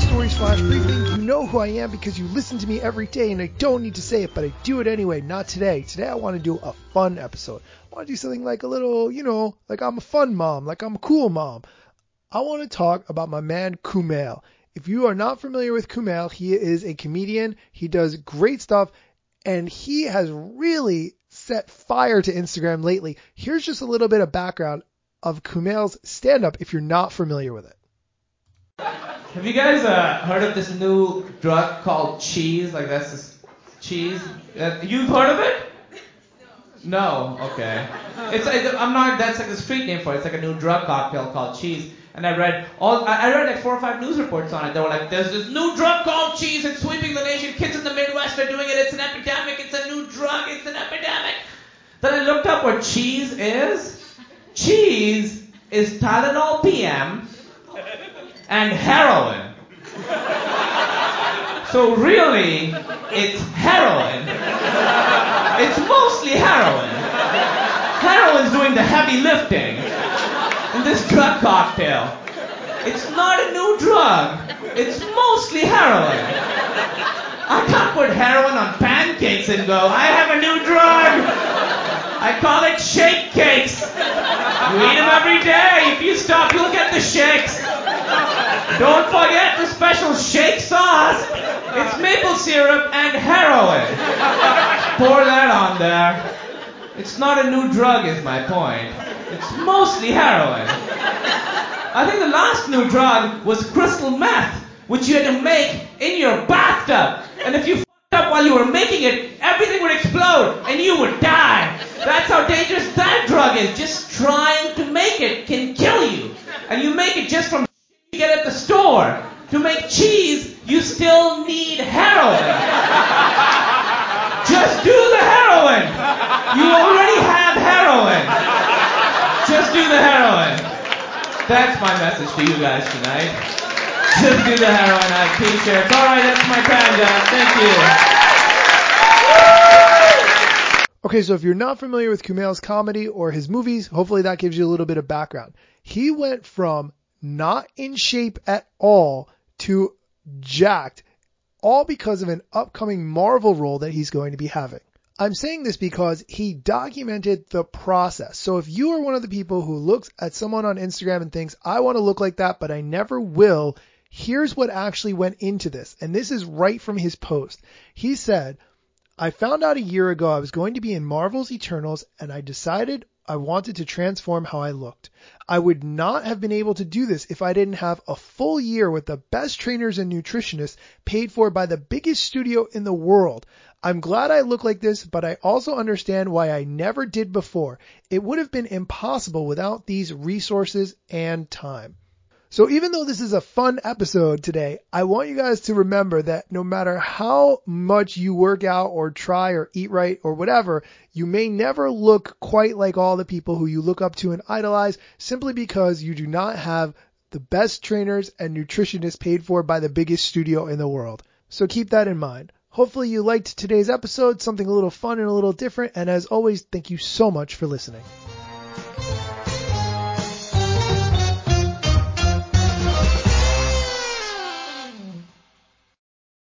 story slash briefing. You know who I am because you listen to me every day and I don't need to say it, but I do it anyway. Not today. Today I want to do a fun episode. I want to do something like a little, you know, like I'm a fun mom, like I'm a cool mom. I want to talk about my man Kumail. If you are not familiar with Kumail, he is a comedian. He does great stuff and he has really set fire to Instagram lately. Here's just a little bit of background of Kumail's stand up if you're not familiar with it. Have you guys uh, heard of this new drug called cheese? Like that's this cheese. You've heard of it? No. No? Okay. It's I'm not. That's like the street name for it. It's like a new drug cocktail called cheese. And I read all. I read like four or five news reports on it. They were like, "There's this new drug called cheese. It's sweeping the nation. Kids in the Midwest are doing it. It's an epidemic. It's a new drug. It's an epidemic." Then I looked up what cheese is. Cheese is Tylenol PM and heroin. So really, it's heroin. It's mostly heroin. Heroin's doing the heavy lifting in this drug cocktail. It's not a new drug. It's mostly heroin. I can't put heroin on pancakes and go, I have a new drug. I call it shake cakes. You eat them every day. If you stop, you'll get the shakes. Don't forget the special shake sauce. It's maple syrup and heroin. Pour that on there. It's not a new drug, is my point. It's mostly heroin. I think the last new drug was crystal meth, which you had to make in your bathtub. And if you f***ed up while you were making it, everything would explode and you would die. That's how dangerous that drug is. Just trying to make it can kill you. And you make it just from you get at the store. To make cheese, you still need heroin. Just do the heroin. You already have heroin. Just do the heroin. That's my message to you guys tonight. Just do the heroin. Have t-shirts. All right, that's my time, guys. Thank you. Okay, so if you're not familiar with Kumail's comedy or his movies, hopefully that gives you a little bit of background. He went from not in shape at all to jacked, all because of an upcoming Marvel role that he's going to be having. I'm saying this because he documented the process. So if you are one of the people who looks at someone on Instagram and thinks, I want to look like that, but I never will, here's what actually went into this. And this is right from his post. He said, I found out a year ago I was going to be in Marvel's Eternals and I decided I wanted to transform how I looked. I would not have been able to do this if I didn't have a full year with the best trainers and nutritionists paid for by the biggest studio in the world. I'm glad I look like this, but I also understand why I never did before. It would have been impossible without these resources and time. So even though this is a fun episode today, I want you guys to remember that no matter how much you work out or try or eat right or whatever, you may never look quite like all the people who you look up to and idolize simply because you do not have the best trainers and nutritionists paid for by the biggest studio in the world. So keep that in mind. Hopefully you liked today's episode, something a little fun and a little different. And as always, thank you so much for listening.